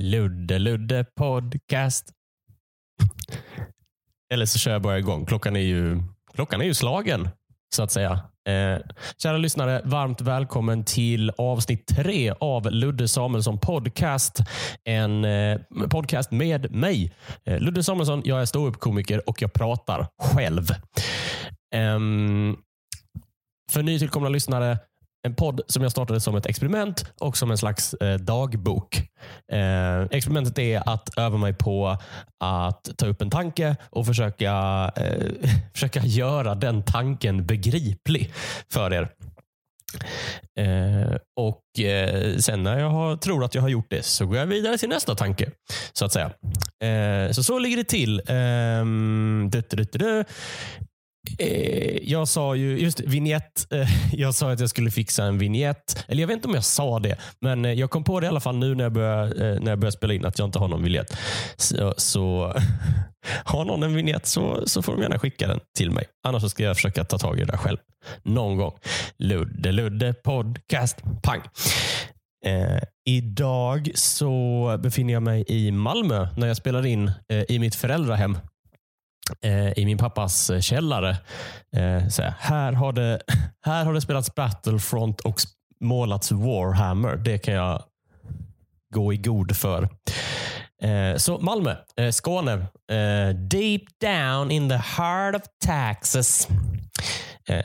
Ludde Ludde podcast. Eller så kör jag bara igång. Klockan är ju, klockan är ju slagen, så att säga. Eh, kära lyssnare, varmt välkommen till avsnitt tre av Ludde Samuelsson podcast. En eh, podcast med mig. Eh, Ludde Samuelsson, jag är ståuppkomiker och jag pratar själv. Ehm, för nytillkomna lyssnare, en podd som jag startade som ett experiment och som en slags eh, dagbok. Eh, experimentet är att öva mig på att ta upp en tanke och försöka, eh, försöka göra den tanken begriplig för er. Eh, och eh, Sen när jag har, tror att jag har gjort det så går jag vidare till nästa tanke. Så att säga. Eh, så så ligger det till. Ehm, du, du, du, du. Eh, jag sa ju, just vignett. Eh, jag sa att jag skulle fixa en vignett. Eller jag vet inte om jag sa det, men eh, jag kom på det i alla fall nu när jag började, eh, när jag började spela in att jag inte har någon vignett. Så, så har någon en vignett så, så får de gärna skicka den till mig. Annars så ska jag försöka ta tag i det där själv. Någon gång. Ludde Ludde podcast. Pang. Eh, idag så befinner jag mig i Malmö när jag spelar in eh, i mitt föräldrahem Eh, i min pappas eh, källare. Eh, så här, här, har det, här har det spelats Battlefront och målats Warhammer. Det kan jag gå i god för. Så Malmö, Skåne. Deep down in the heart of Texas.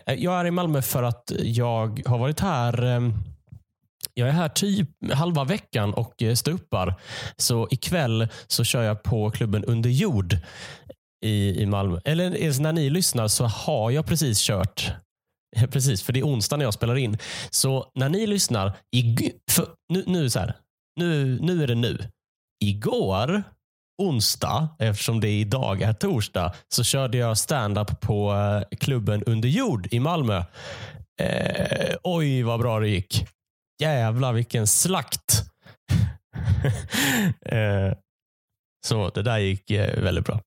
Jag är i Malmö för att jag har varit här ehm, jag är här typ halva veckan och eh, stupar. Så ikväll så kör jag på klubben Under jord i, i Malmö. Eller eh, när ni lyssnar så har jag precis kört. Precis, för det är onsdag när jag spelar in. Så när ni lyssnar, i, för, nu, nu, så här, nu, nu är det nu. Igår, onsdag, eftersom det idag är torsdag, så körde jag stand-up på eh, klubben Under jord i Malmö. Eh, oj, vad bra det gick. Jävlar vilken slakt. eh, så det där gick eh, väldigt bra.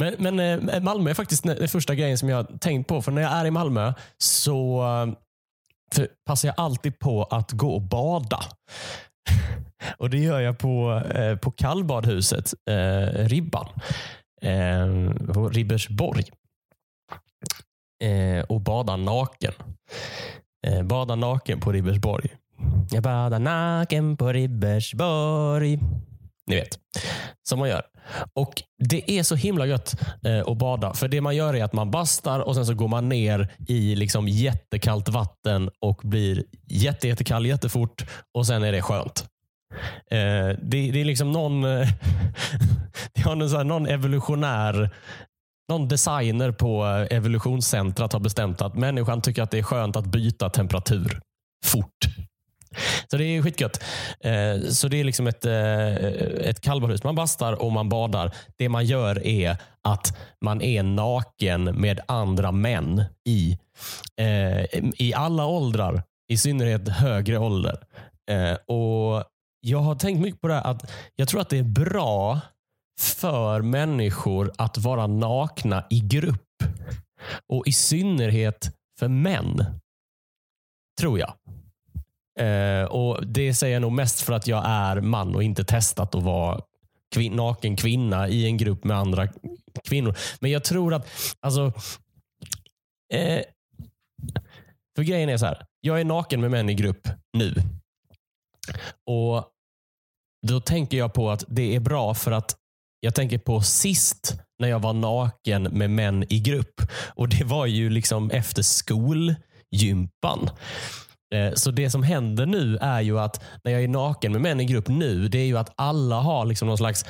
Men, men eh, Malmö är faktiskt den första grejen som jag har tänkt på. För när jag är i Malmö så eh, för, passar jag alltid på att gå och bada. Och Det gör jag på, eh, på kallbadhuset, eh, Ribban, eh, på Ribersborg. Eh, och badar naken. Eh, badar naken på Ribersborg. Jag badar naken på Ribersborg. Ni vet, som man gör. Och Det är så himla gött eh, att bada. För det man gör är att man bastar och sen så går man ner i liksom jättekallt vatten och blir jätte, jättekall jättefort och sen är det skönt. Eh, det, det är liksom någon, det har någon, så här, någon evolutionär någon designer på evolutionscentrat har bestämt att människan tycker att det är skönt att byta temperatur fort. Så det är skitgött. Eh, så det är liksom ett, eh, ett kallbadhus. Man bastar och man badar. Det man gör är att man är naken med andra män i, eh, i alla åldrar. I synnerhet högre ålder. Och Jag har tänkt mycket på det här att jag tror att det är bra för människor att vara nakna i grupp. Och i synnerhet för män. Tror jag. Eh, och Det säger jag nog mest för att jag är man och inte testat att vara kvin naken kvinna i en grupp med andra kvinnor. Men jag tror att, alltså, eh, för grejen är så här. Jag är naken med män i grupp nu. Och Då tänker jag på att det är bra för att jag tänker på sist när jag var naken med män i grupp. Och Det var ju liksom efter skolgympan. Eh, så det som händer nu är ju att när jag är naken med män i grupp nu, det är ju att alla har liksom någon slags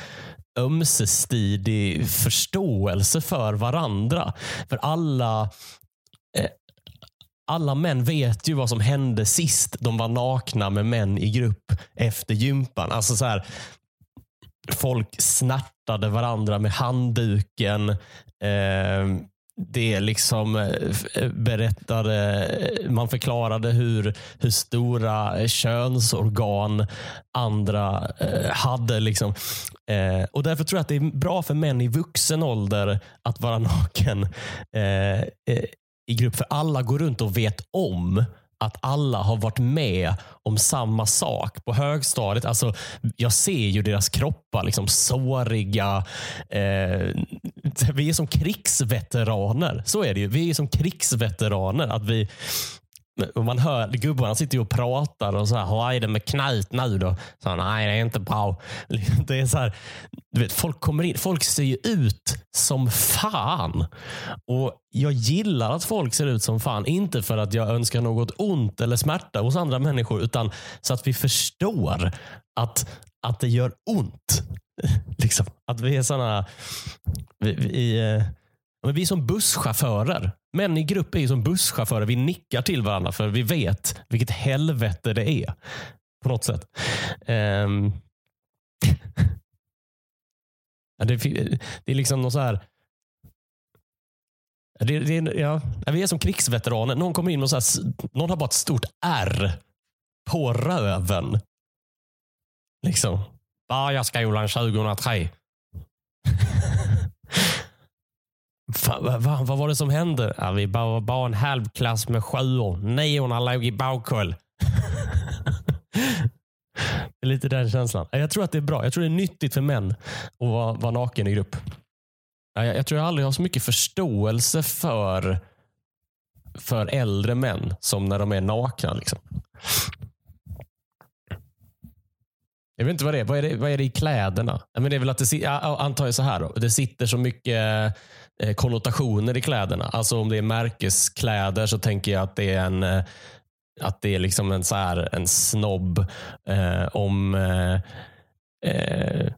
ömsesidig förståelse för varandra. För alla eh, alla män vet ju vad som hände sist de var nakna med män i grupp efter gympan. Alltså så här, folk snärtade varandra med handduken. Eh, det liksom eh, eh, berättade, eh, man förklarade hur, hur stora könsorgan andra hade. Liksom. Och Därför tror jag att det är bra för män i vuxen ålder att vara naken i grupp. För alla går runt och vet om att alla har varit med om samma sak på högstadiet. Alltså, jag ser ju deras kroppar, liksom såriga. Eh, vi är som krigsveteraner. Så är det ju. Vi är som krigsveteraner. Att vi, och man hör gubbarna sitter ju och pratar och så här, hur är det med knät nu då? Så, Nej, det är inte bra. Det är så här, du vet, folk kommer in, folk ser ju ut som fan. Och Jag gillar att folk ser ut som fan. Inte för att jag önskar något ont eller smärta hos andra människor, utan så att vi förstår att, att det gör ont. liksom, att vi är sådana... Vi, vi, eh, men vi är som busschaufförer. Män i grupp är ju som busschaufförer. Vi nickar till varandra för vi vet vilket helvete det är. På något sätt. Um, det, det, är liksom något så här... Det, det, ja, vi är som krigsveteraner. Någon kommer in och så här, någon har bara ett stort R på röven. Liksom. Bergaskolan 2003. Fan, vad, vad, vad var det som hände? Ja, vi var bara en halv klass med sjuor. Niorna låg i bakhåll. det är lite den känslan. Jag tror att det är bra. Jag tror det är nyttigt för män att vara, vara naken i grupp. Jag, jag tror jag aldrig har så mycket förståelse för, för äldre män som när de är nakna. Liksom. Jag vet inte vad det är. Vad är det, vad är det i kläderna? Men det är väl att det, jag antar jag så här. Då. Det sitter så mycket eh, konnotationer i kläderna. Alltså om det är märkeskläder så tänker jag att det är en eh, att det är liksom en, så här, en snobb. Eh, om, eh, eh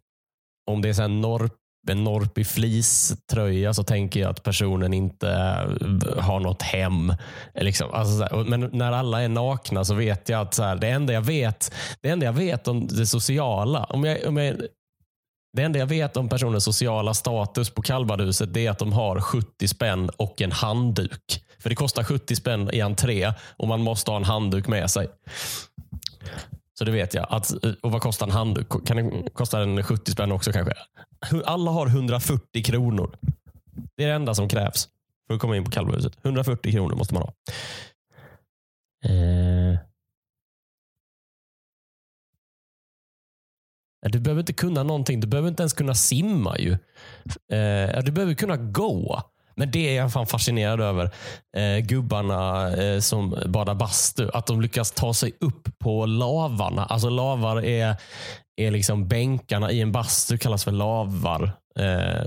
om det är så här norp, en norpig fleecetröja så tänker jag att personen inte eh, har något hem. Liksom. Alltså men när alla är nakna så vet jag att så här, det, enda jag vet, det enda jag vet om det sociala, om jag, om jag det enda jag vet om personens sociala status på kallbadhuset är att de har 70 spänn och en handduk. För det kostar 70 spänn i entré och man måste ha en handduk med sig. Så det vet jag. Att, och vad kostar en handduk? Kan det kosta en 70 spänn också kanske? Alla har 140 kronor. Det är det enda som krävs för att komma in på kallbadhuset. 140 kronor måste man ha. Eh. Du behöver inte kunna någonting. Du behöver inte ens kunna simma. ju. Eh, du behöver kunna gå. Men det är jag fan fascinerad över. Eh, gubbarna eh, som badar bastu. Att de lyckas ta sig upp på lavarna. Alltså lavar är, är liksom bänkarna i en bastu kallas för lavar. Eh,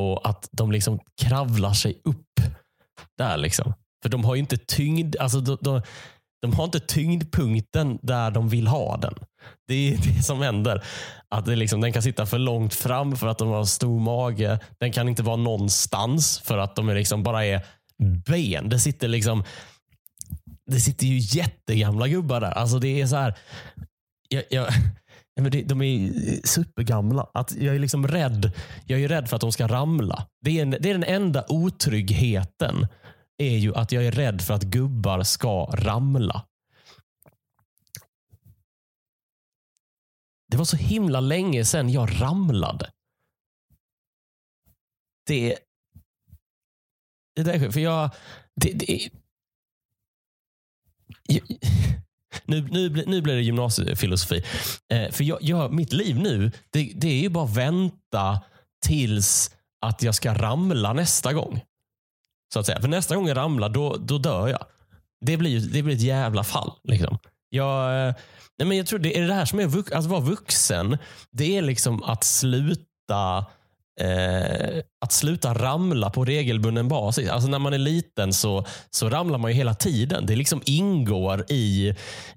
och att de liksom kravlar sig upp där. liksom. För de har ju inte tyngd. Alltså de, de, de har inte tyngdpunkten där de vill ha den. Det är det som händer. Att det liksom, den kan sitta för långt fram för att de har stor mage. Den kan inte vara någonstans för att de är liksom bara är ben. Det sitter liksom det sitter ju jättegamla gubbar där. Alltså det är så här, jag, jag, de är supergamla. Att jag är liksom rädd Jag är rädd för att de ska ramla. Det är, det är den enda otryggheten är ju att jag är rädd för att gubbar ska ramla. Det var så himla länge sedan jag ramlade. Det... Det där, för jag... Det, det, nu, nu, nu blir det gymnasiefilosofi. Eh, för jag, jag, mitt liv nu, det, det är ju bara att vänta tills att jag ska ramla nästa gång. Så att säga. För nästa gång jag ramlar, då, då dör jag. Det blir, det blir ett jävla fall. Liksom. Jag, eh, nej men jag tror det är det här som är vux, att vara vuxen. Det är liksom att sluta Eh, att sluta ramla på regelbunden basis. Alltså när man är liten så, så ramlar man ju hela tiden. Det liksom ingår i,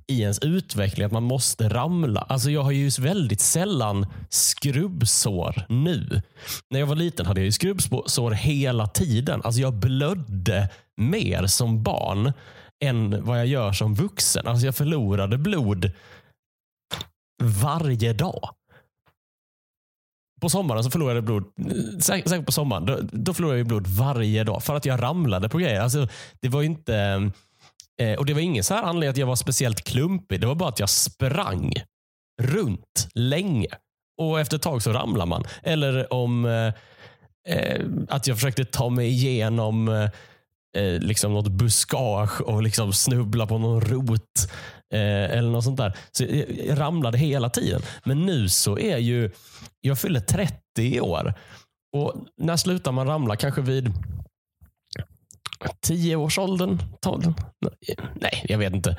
i ens utveckling att man måste ramla. Alltså jag har ju väldigt sällan skrubbsår nu. När jag var liten hade jag ju skrubbsår hela tiden. Alltså jag blödde mer som barn än vad jag gör som vuxen. Alltså jag förlorade blod varje dag på sommaren så förlorade jag blod, säkert på sommaren, då, då förlorade jag blod varje dag för att jag ramlade på grejer. Alltså, det var inte, eh, och det var ingen så här anledning att jag var speciellt klumpig. Det var bara att jag sprang runt länge. Och efter ett tag så ramlar man. Eller om eh, eh att jag försökte ta mig igenom eh, eh liksom något buskage och liksom snubbla på någon rot. Eh, eller något sånt där. Så jag, jag ramlade hela tiden. Men nu så är ju, jag fyller 30 i år. Och när slutar man ramla? Kanske vid 10-årsåldern? 12? Nej, jag vet inte.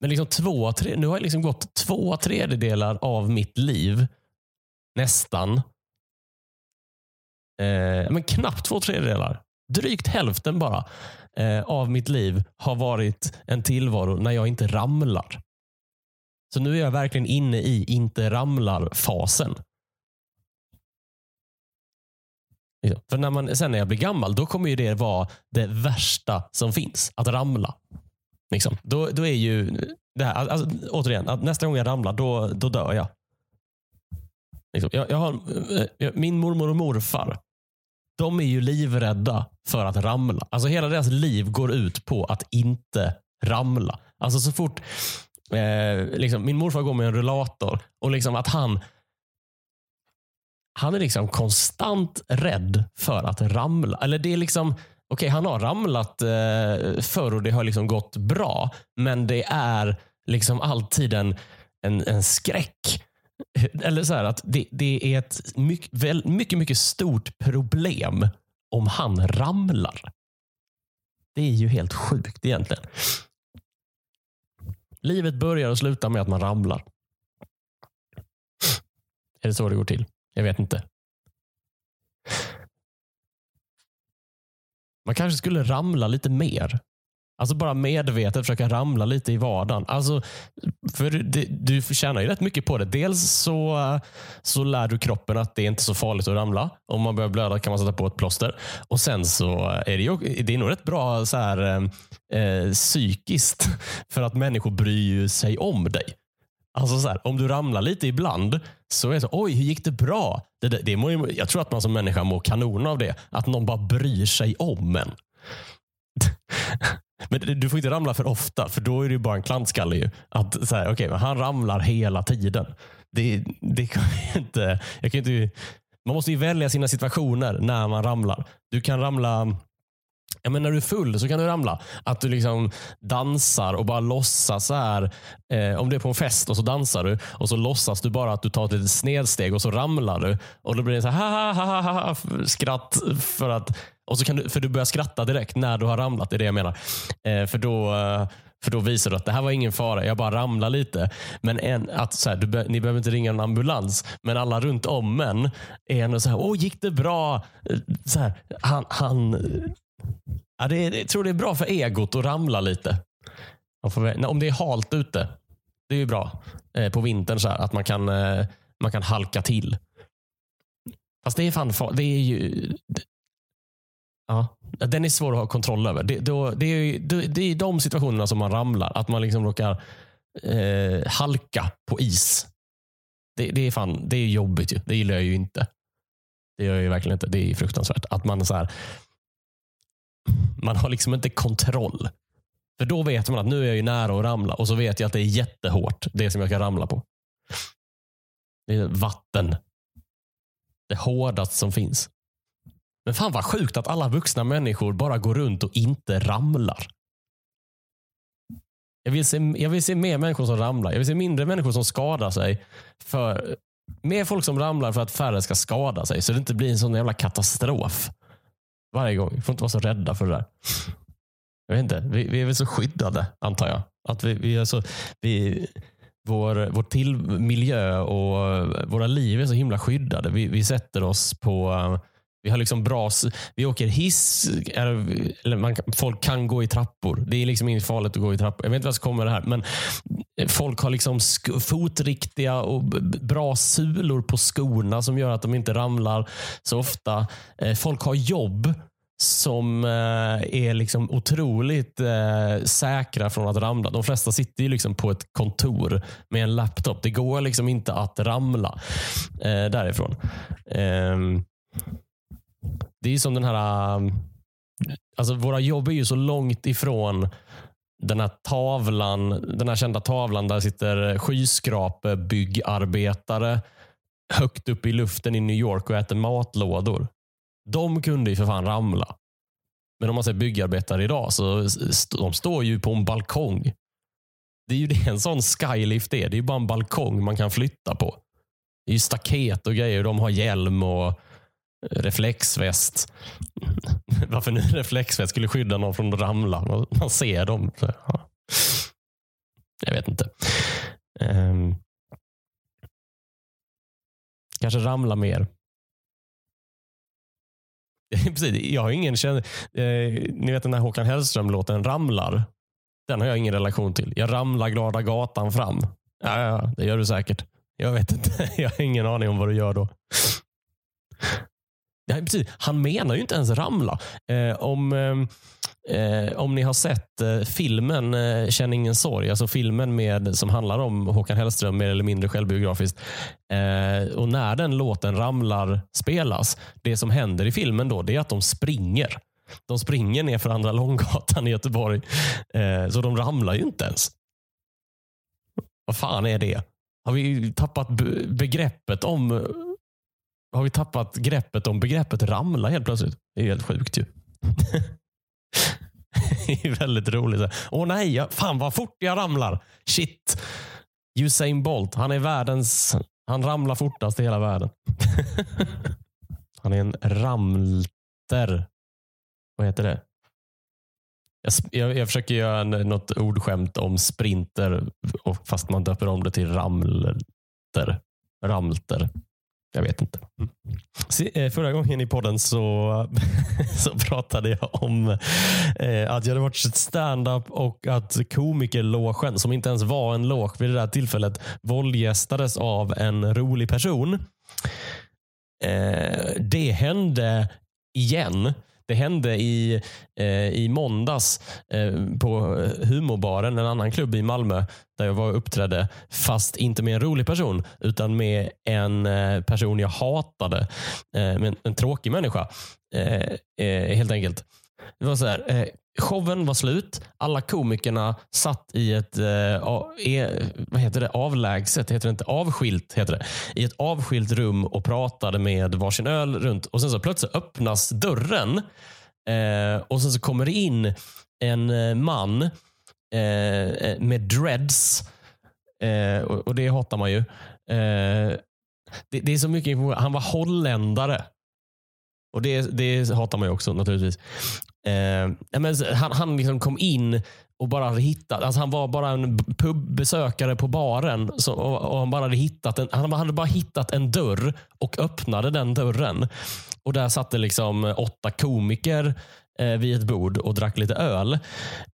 Men liksom två, tre, nu har jag liksom gått två tredjedelar av mitt liv, nästan, eh, men knappt två tredjedelar, drygt hälften bara, eh, av mitt liv har varit en tillvaro när jag inte ramlar. Så nu är jag verkligen inne i inte ramlar-fasen. För när man, sen när jag blir gammal, då kommer ju det vara det värsta som finns. Att ramla. Liksom. Då, då är ju det här, alltså, återigen, att nästa gång jag ramlar, då, då dör jag. Liksom. Jag, jag har, eh, min mormor och morfar, de är ju livrädda för att ramla. Alltså Hela deras liv går ut på att inte ramla. Alltså så fort eh, liksom, Min morfar går med en rullator och liksom att han han är liksom konstant rädd för att ramla. Eller det är liksom, okej okay, han har ramlat eh, förr och det har liksom gått bra. Men det är liksom alltid en, en, en skräck. Eller så här, att det, det är ett mycket, väl, mycket, mycket stort problem om han ramlar. Det är ju helt sjukt egentligen. Livet börjar och slutar med att man ramlar. Är det så det går till? Jag vet inte. Man kanske skulle ramla lite mer. Alltså bara medvetet försöka ramla lite i vardagen. Alltså, för det, du tjänar ju rätt mycket på det. Dels så, så lär du kroppen att det är inte så farligt att ramla. Om man börjar blöda kan man sätta på ett plåster. Och Sen så är det, ju, det är nog rätt bra så här, eh, psykiskt för att människor bryr sig om dig. Alltså så här, om du ramlar lite ibland så är det så, oj, hur gick det bra? Det, det, det må, jag tror att man som människa mår kanon av det. Att någon bara bryr sig om en. Men du får inte ramla för ofta, för då är det bara en klantskalle. Ju. Att, så här, okay, men han ramlar hela tiden. Det, det kan inte, jag kan inte, man måste ju välja sina situationer när man ramlar. Du kan ramla Ja, men när du är full så kan du ramla. Att du liksom dansar och bara låtsas så här. Eh, om du är på en fest och så dansar du och så låtsas du bara att du tar ett litet snedsteg och så ramlar du. Och Då blir det så här, ha, ha, ha, ha, skratt. För, att, och så kan du, för du börjar skratta direkt när du har ramlat. Det är det jag menar. Eh, för då... Eh, för då visar du att det här var ingen fara, jag bara ramlar lite. Men en, att så här, du, ni behöver inte ringa en ambulans, men alla runt om en är ändå så här, åh gick det bra? Eh, så här, han, han Ja, det är, jag tror det är bra för egot att ramla lite. om det är halt ute. Det är ju bra eh, på vintern så här, att man kan, eh, man kan halka till. Fast det är fan det är ju det, ja, Den är svår att ha kontroll över. Det, då, det, är, det, det är de situationerna som man ramlar. Att man liksom råkar eh, halka på is. Det, det, är fan, det är jobbigt. Ju. Det gillar jag ju inte. Det gör jag ju verkligen inte. Det är fruktansvärt. Att man så här, man har liksom inte kontroll. För då vet man att nu är jag ju nära att ramla och så vet jag att det är jättehårt, det som jag ska ramla på. Det är vatten. Det hårdaste som finns. Men fan vad sjukt att alla vuxna människor bara går runt och inte ramlar. Jag vill, se, jag vill se mer människor som ramlar. Jag vill se mindre människor som skadar sig. För, mer folk som ramlar för att färre ska skada sig så det inte blir en sån jävla katastrof varje gång. Vi får inte vara så rädda för det där. Jag vet inte, vi, vi är väl så skyddade antar jag. Att vi, vi är så, vi, vår, vår till miljö och våra liv är så himla skyddade. Vi, vi sätter oss på vi har liksom bra, vi åker hiss, eller man, folk kan gå i trappor. Det är liksom inte farligt att gå i trappor. Jag vet inte vad som kommer det här, men folk har liksom fotriktiga och bra sulor på skorna som gör att de inte ramlar så ofta. Eh, folk har jobb som eh, är liksom otroligt eh, säkra från att ramla. De flesta sitter ju liksom på ett kontor med en laptop. Det går liksom inte att ramla därifrån. Ehm, det är som den här... Um, alltså våra jobb är ju så långt ifrån den här tavlan, den här kända tavlan där sitter skyskrapebyggarbetare högt upp i luften i New York och äter matlådor. De kunde ju för fan ramla. Men om man ser byggarbetare idag så de står ju på en balkong. Det är ju det en sån skylift är. Det är ju bara en balkong man kan flytta på. Det är ju staket och grejer. De har hjälm och reflexväst. Varför nu reflexväst skulle skydda någon från att ramla? Man, ser dem. Så, ja. Jag vet inte. Um. Kanske ramla mer. Precis, jag har ingen känsla. Eh, ni vet den här Håkan Hellström-låten Ramlar. Den har jag ingen relation till. Jag ramlar glada gatan fram. Ja, ja, det gör du säkert. Jag vet inte. Jag har ingen aning om vad du gör då. Ja, precis. Han menar ju inte ens ramla. Eh, om, eh, eh, om ni har sett eh, filmen eh, Känn ingen sorg, alltså filmen med, som handlar om Håkan Hellström mer eller mindre självbiografiskt. Eh, och när den låten Ramlar spelas, det som händer i filmen då, det är att de springer. De springer ner för Andra Långgatan i Göteborg. Eh, så de ramlar ju inte ens. Vad fan är det? Har vi tappat be- begreppet om har vi tappat greppet om begreppet ramla helt plötsligt? Det är helt sjukt ju. det är väldigt roligt. Åh nej, jag, fan vad fort jag ramlar. Shit. Usain Bolt, han är världens... Han ramlar fortast i hela världen. han är en ramlter. Vad heter det? Jag, jag, jag försöker göra en, något ordskämt om sprinter och fast man döper om det till ramlter. Ramlter. Jag vet inte. Mm. Eh, förra gången i podden så, så pratade jag om eh, att jag hade varit stand-up och att komikerlogen, som inte ens var en loge vid det där tillfället, våldgästades av en rolig person. Eh, det hände igen. Det hände i, eh, i måndags eh, på Humorbaren, en annan klubb i Malmö, där jag var och uppträdde. Fast inte med en rolig person, utan med en eh, person jag hatade. Eh, med en, en tråkig människa, eh, eh, helt enkelt. Det var så här, eh, showen var slut. Alla komikerna satt i ett eh, e, vad heter det? avlägset, heter det inte? avskilt heter det. I ett avskilt rum och pratade med varsin öl runt. Och Sen så plötsligt öppnas dörren eh, och sen så kommer det in en eh, man eh, eh, med dreads. Eh, och, och det hatar man ju. Eh, det, det är så mycket information. Han var holländare. Och det, det hatar man ju också naturligtvis. Eh, men han han liksom kom in och bara hade hittat, alltså han var bara en pubbesökare på baren så, och, och han, bara hade hittat en, han hade bara hittat en dörr och öppnade den dörren. Och Där satt det liksom åtta komiker eh, vid ett bord och drack lite öl.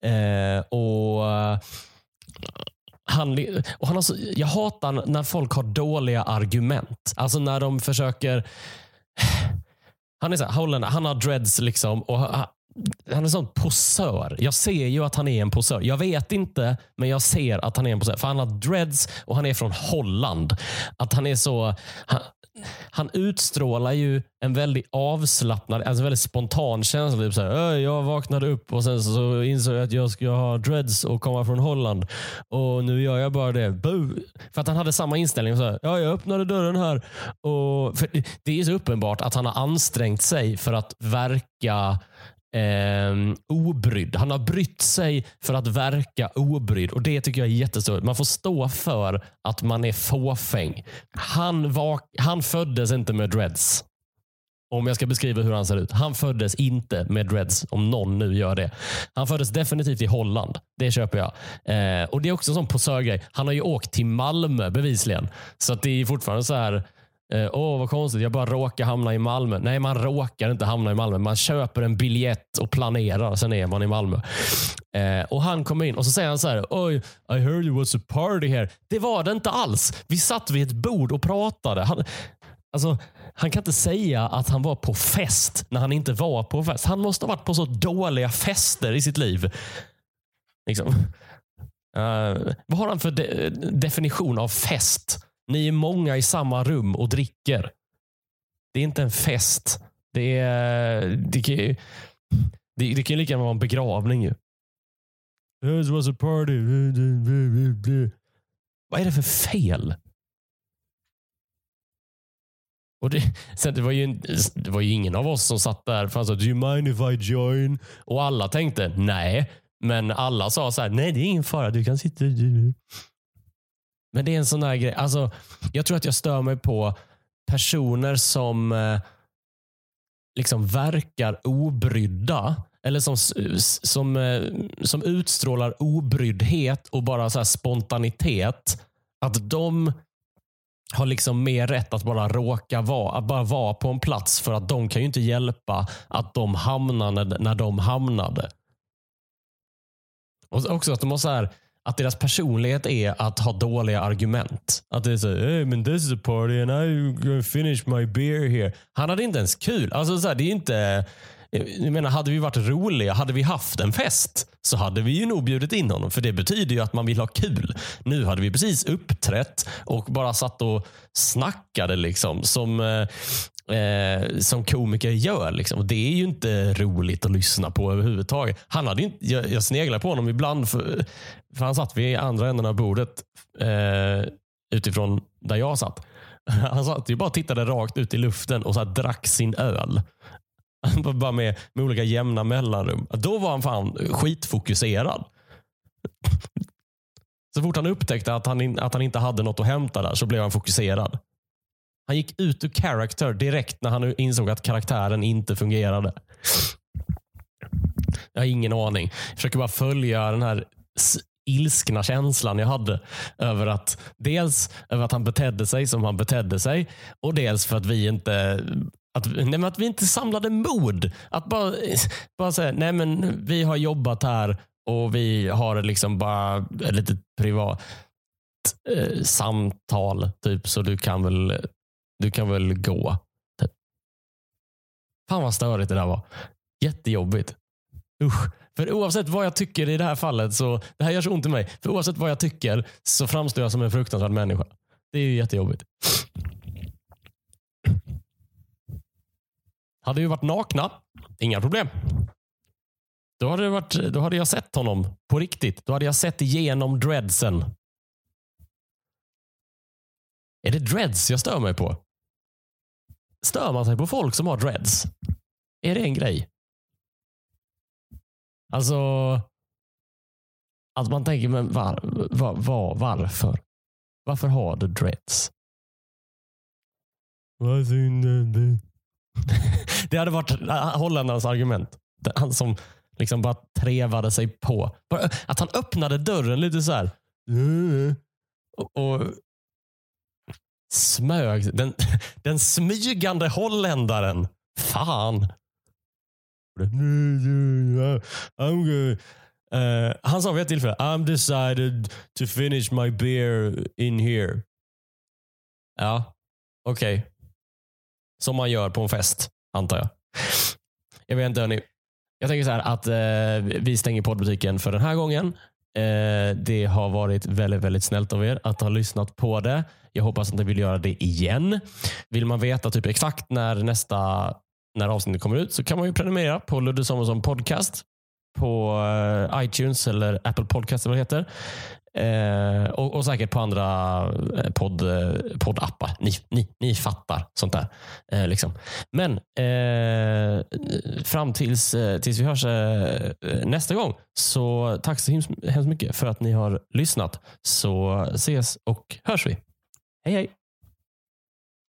Eh, och han, och han har så, jag hatar när folk har dåliga argument. Alltså när de försöker han är så här, han har dreads liksom. Och han, han är en sån posör. Jag ser ju att han är en posör. Jag vet inte, men jag ser att han är en posör. För han har dreads och han är från Holland. Att han är så... Han, han utstrålar ju en väldigt avslappnad, alltså väldigt spontan känsla. Typ så här, jag vaknade upp och sen så insåg jag att jag ska ha dreads och komma från Holland. Och nu gör jag bara det. Boo. För att han hade samma inställning. Så här, ja, jag öppnade dörren här. Och för det är så uppenbart att han har ansträngt sig för att verka eh, obrydd. Han har brytt sig för att verka obrydd och det tycker jag är jättestort. Man får stå för att man är fåfäng. Han, var, han föddes inte med dreads. Om jag ska beskriva hur han ser ut. Han föddes inte med dreads, om någon nu gör det. Han föddes definitivt i Holland. Det köper jag. Eh, och Det är också en sån posörgrej. Han har ju åkt till Malmö bevisligen. Så att det är fortfarande så här eh, Åh, vad konstigt. Jag bara råkar hamna i Malmö. Nej, man råkar inte hamna i Malmö. Man köper en biljett och planerar. Sen är man i Malmö. Eh, och Han kommer in och så säger han så här. Oj, I heard you was a party here. Det var det inte alls. Vi satt vid ett bord och pratade. Han, Alltså, han kan inte säga att han var på fest när han inte var på fest. Han måste ha varit på så dåliga fester i sitt liv. Liksom. Uh, vad har han för de- definition av fest? Ni är många i samma rum och dricker. Det är inte en fest. Det, är, det, kan, ju- det, det kan ju lika gärna vara en begravning. Ju. This was a party. Vad är det för fel? Och det, sen det, var ju, det var ju ingen av oss som satt där för han sa “Do you mind if I join?” och alla tänkte nej. Men alla sa så här, nej det är ingen fara, du kan sitta. Men det är en sån där grej. Alltså, jag tror att jag stör mig på personer som eh, liksom verkar obrydda. Eller som, som, eh, som utstrålar obryddhet och bara så spontanitet. Att de har liksom mer rätt att bara råka vara, att bara vara på en plats för att de kan ju inte hjälpa att de hamnade när de hamnade. Och också att de har så här, att deras personlighet är att ha dåliga argument. Att det är så hey, men this is a party and I'm gonna finish my beer here. Han hade inte ens kul. Alltså så här, det är inte... Jag menar, hade vi varit roliga, hade vi haft en fest, så hade vi ju nog bjudit in honom. För det betyder ju att man vill ha kul. Nu hade vi precis uppträtt och bara satt och snackade liksom som, eh, eh, som komiker gör. Liksom. Och Det är ju inte roligt att lyssna på överhuvudtaget. Han hade inte, jag, jag sneglar på honom ibland, för, för han satt vid andra änden av bordet eh, utifrån där jag satt. Han satt ju bara och tittade rakt ut i luften och så drack sin öl. Bara med, med olika jämna mellanrum. Då var han fan skitfokuserad. Så fort han upptäckte att han, att han inte hade något att hämta där så blev han fokuserad. Han gick ut ur character direkt när han insåg att karaktären inte fungerade. Jag har ingen aning. Jag försöker bara följa den här ilskna känslan jag hade över att dels över att han betedde sig som han betedde sig och dels för att vi inte att, nej, att vi inte samlade mod. Att bara, bara säga, nej men vi har jobbat här och vi har liksom bara ett litet privat eh, samtal. Typ, så du kan väl, du kan väl gå. Typ. Fan vad störigt det där var. Jättejobbigt. Usch. För oavsett vad jag tycker i det här fallet, så det här gör så ont i mig. För oavsett vad jag tycker så framstår jag som en fruktansvärd människa. Det är ju jättejobbigt. Hade vi varit nakna, inga problem. Då hade, det varit, då hade jag sett honom på riktigt. Då hade jag sett igenom dreadsen. Är det dreads jag stör mig på? Stör man sig på folk som har dreads? Är det en grej? Alltså, att man tänker, men var, var, var, varför? Varför har du dreads? Det hade varit holländarens argument. Han som liksom bara trevade sig på. Att han öppnade dörren lite så här. Och, och smög. Den, den smygande holländaren. Fan. Uh, han sa vid ett tillfälle, I'm decided to finish my beer in here. Ja, okej. Okay. Som man gör på en fest, antar jag. Jag vet inte hörni. Jag tänker så här att eh, vi stänger poddbutiken för den här gången. Eh, det har varit väldigt, väldigt snällt av er att ha lyssnat på det. Jag hoppas att ni vill göra det igen. Vill man veta typ exakt när nästa när avsnittet kommer ut så kan man ju prenumerera på Ludde Samuelsson Podcast på eh, iTunes eller Apple Podcast eller vad det heter. Eh, och, och, säkert på andra eh, podd, eh, poddappar. Ni, ni, ni fattar sånt där. Eh, liksom. Men eh, fram tills, tills vi hörs eh, nästa gång, så tack så hemskt mycket för att ni har lyssnat. Så ses och hörs vi. Hey, hey.